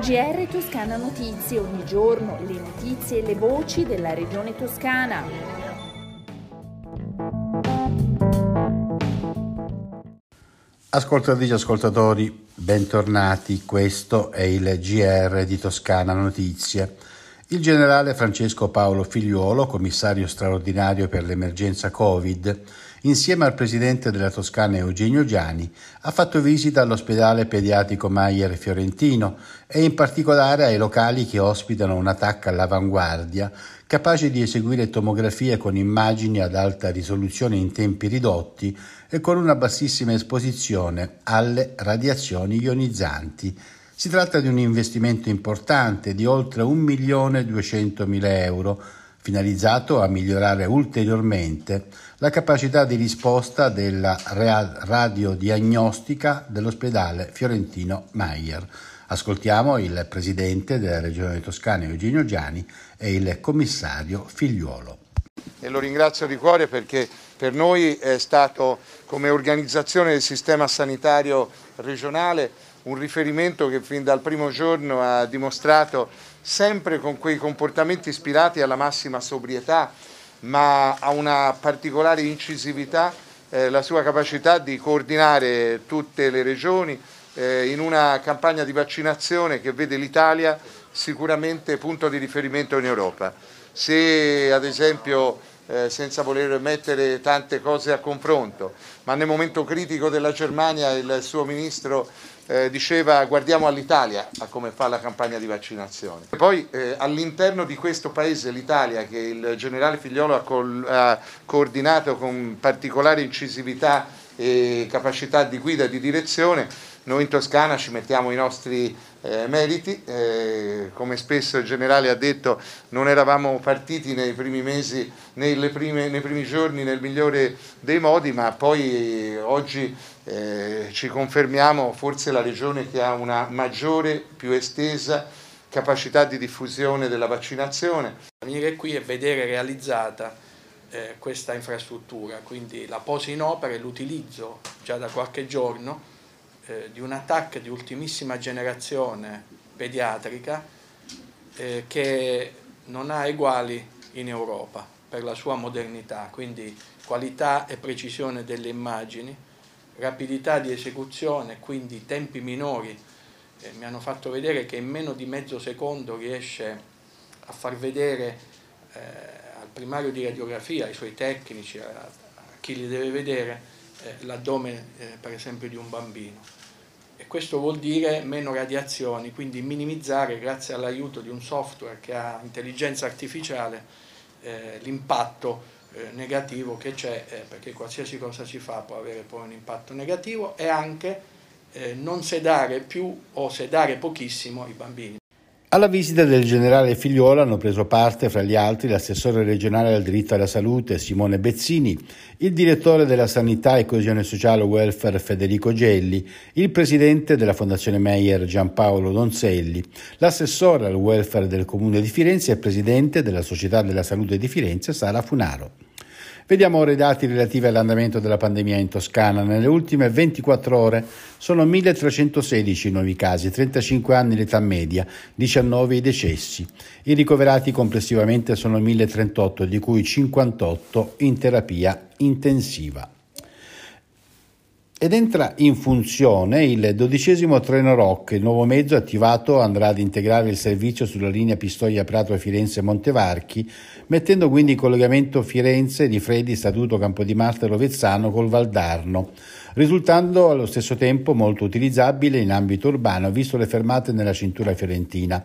GR Toscana Notizie, ogni giorno le notizie e le voci della regione toscana. Ascoltatrici e ascoltatori, bentornati, questo è il GR di Toscana Notizie. Il generale Francesco Paolo Figliuolo, commissario straordinario per l'emergenza Covid, insieme al presidente della Toscana Eugenio Giani, ha fatto visita all'ospedale pediatrico Maier Fiorentino e in particolare ai locali che ospitano un attacco all'avanguardia capace di eseguire tomografie con immagini ad alta risoluzione in tempi ridotti e con una bassissima esposizione alle radiazioni ionizzanti. Si tratta di un investimento importante di oltre 1.200.000 euro finalizzato a migliorare ulteriormente la capacità di risposta della radiodiagnostica dell'ospedale fiorentino Maier. Ascoltiamo il presidente della Regione Toscana Eugenio Giani e il commissario Figliuolo. E lo ringrazio di cuore perché per noi è stato come organizzazione del sistema sanitario regionale un riferimento che fin dal primo giorno ha dimostrato sempre con quei comportamenti ispirati alla massima sobrietà, ma a una particolare incisività, eh, la sua capacità di coordinare tutte le regioni eh, in una campagna di vaccinazione che vede l'Italia sicuramente punto di riferimento in Europa. Se ad esempio eh, senza voler mettere tante cose a confronto, ma nel momento critico della Germania il suo ministro eh, diceva guardiamo all'Italia a come fa la campagna di vaccinazione. Poi eh, all'interno di questo paese, l'Italia, che il generale Figliolo ha, col, ha coordinato con particolare incisività e capacità di guida e di direzione, noi in Toscana ci mettiamo i nostri eh, meriti, eh, come spesso il generale ha detto non eravamo partiti nei primi mesi, prime, nei primi giorni nel migliore dei modi, ma poi eh, oggi eh, ci confermiamo forse la regione che ha una maggiore, più estesa capacità di diffusione della vaccinazione. Venire qui e vedere realizzata eh, questa infrastruttura, quindi la posa in opera e l'utilizzo già da qualche giorno eh, di un attacco di ultimissima generazione pediatrica eh, che non ha eguali in Europa per la sua modernità, quindi qualità e precisione delle immagini, rapidità di esecuzione, quindi tempi minori. Eh, mi hanno fatto vedere che in meno di mezzo secondo riesce a far vedere eh, al primario di radiografia, ai suoi tecnici, a, a chi li deve vedere, eh, l'addome eh, per esempio di un bambino e questo vuol dire meno radiazioni, quindi minimizzare grazie all'aiuto di un software che ha intelligenza artificiale eh, l'impatto eh, negativo che c'è, eh, perché qualsiasi cosa si fa può avere poi un impatto negativo e anche non sedare più o sedare pochissimo i bambini. Alla visita del generale Figliuolo hanno preso parte, fra gli altri, l'assessore regionale al diritto alla salute Simone Bezzini, il direttore della sanità e coesione sociale welfare Federico Gelli, il presidente della Fondazione Meyer Giampaolo Donzelli, l'assessore al welfare del comune di Firenze e presidente della Società della Salute di Firenze Sara Funaro. Vediamo ora i dati relativi all'andamento della pandemia in Toscana. Nelle ultime 24 ore sono 1316 nuovi casi, 35 anni l'età media, 19 i decessi. I ricoverati complessivamente sono 1038, di cui 58 in terapia intensiva. Ed entra in funzione il dodicesimo treno ROC, il nuovo mezzo attivato andrà ad integrare il servizio sulla linea Pistoia-Prato-Firenze-Montevarchi, mettendo quindi in collegamento Firenze, Di Freddi, Statuto, Campodimarte e Rovezzano col Valdarno, risultando allo stesso tempo molto utilizzabile in ambito urbano, visto le fermate nella cintura fiorentina.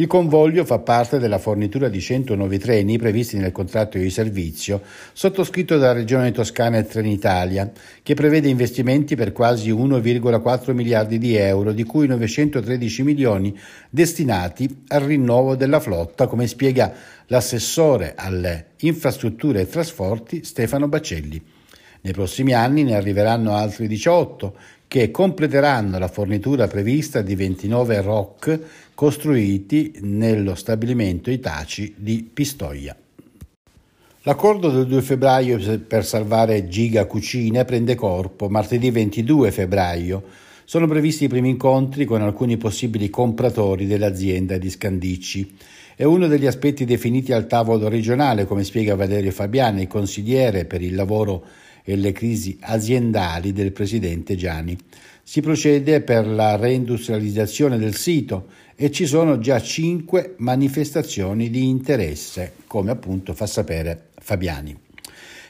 Il convoglio fa parte della fornitura di 100 nuovi treni previsti nel contratto di servizio sottoscritto dalla Regione Toscana e Trenitalia, che prevede investimenti per quasi 1,4 miliardi di euro, di cui 913 milioni destinati al rinnovo della flotta, come spiega l'assessore alle infrastrutture e trasporti Stefano Bacelli. Nei prossimi anni ne arriveranno altri 18 che completeranno la fornitura prevista di 29 ROC costruiti nello stabilimento Itaci di Pistoia. L'accordo del 2 febbraio per salvare Giga Cucine prende corpo martedì 22 febbraio. Sono previsti i primi incontri con alcuni possibili compratori dell'azienda di Scandicci. È uno degli aspetti definiti al tavolo regionale, come spiega Valerio Fabiani, consigliere per il lavoro e le crisi aziendali del presidente Gianni. Si procede per la reindustrializzazione del sito e ci sono già cinque manifestazioni di interesse, come appunto fa sapere Fabiani.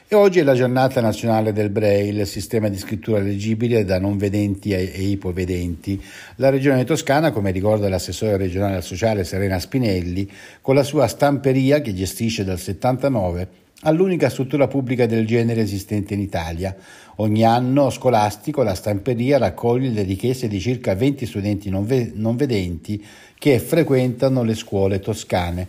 E oggi è la giornata nazionale del Braille, sistema di scrittura leggibile da non vedenti e ipovedenti. La regione toscana, come ricorda l'assessore regionale al sociale Serena Spinelli, con la sua stamperia che gestisce dal 79 all'unica struttura pubblica del genere esistente in Italia. Ogni anno scolastico la stamperia raccoglie le richieste di circa 20 studenti non, ve- non vedenti che frequentano le scuole toscane,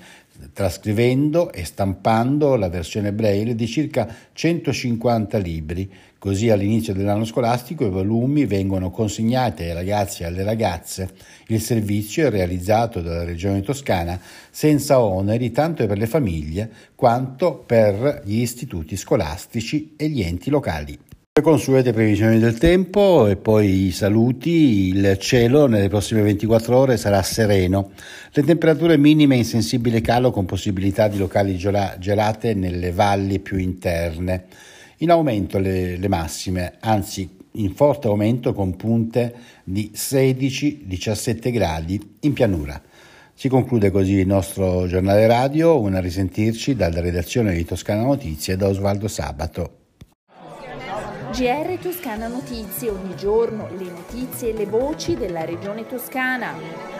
trascrivendo e stampando la versione braille di circa 150 libri. Così all'inizio dell'anno scolastico i volumi vengono consegnati ai ragazzi e alle ragazze. Il servizio è realizzato dalla Regione Toscana senza oneri tanto per le famiglie quanto per gli istituti scolastici e gli enti locali. Le consuete previsioni del tempo e poi i saluti. Il cielo nelle prossime 24 ore sarà sereno. Le temperature minime in sensibile calo con possibilità di locali gelate nelle valli più interne. In aumento le, le massime, anzi in forte aumento con punte di 16-17 gradi in pianura. Si conclude così il nostro giornale radio, una risentirci dalla redazione di Toscana Notizie da Osvaldo Sabato. GR Toscana Notizie, ogni giorno le notizie e le voci della regione toscana.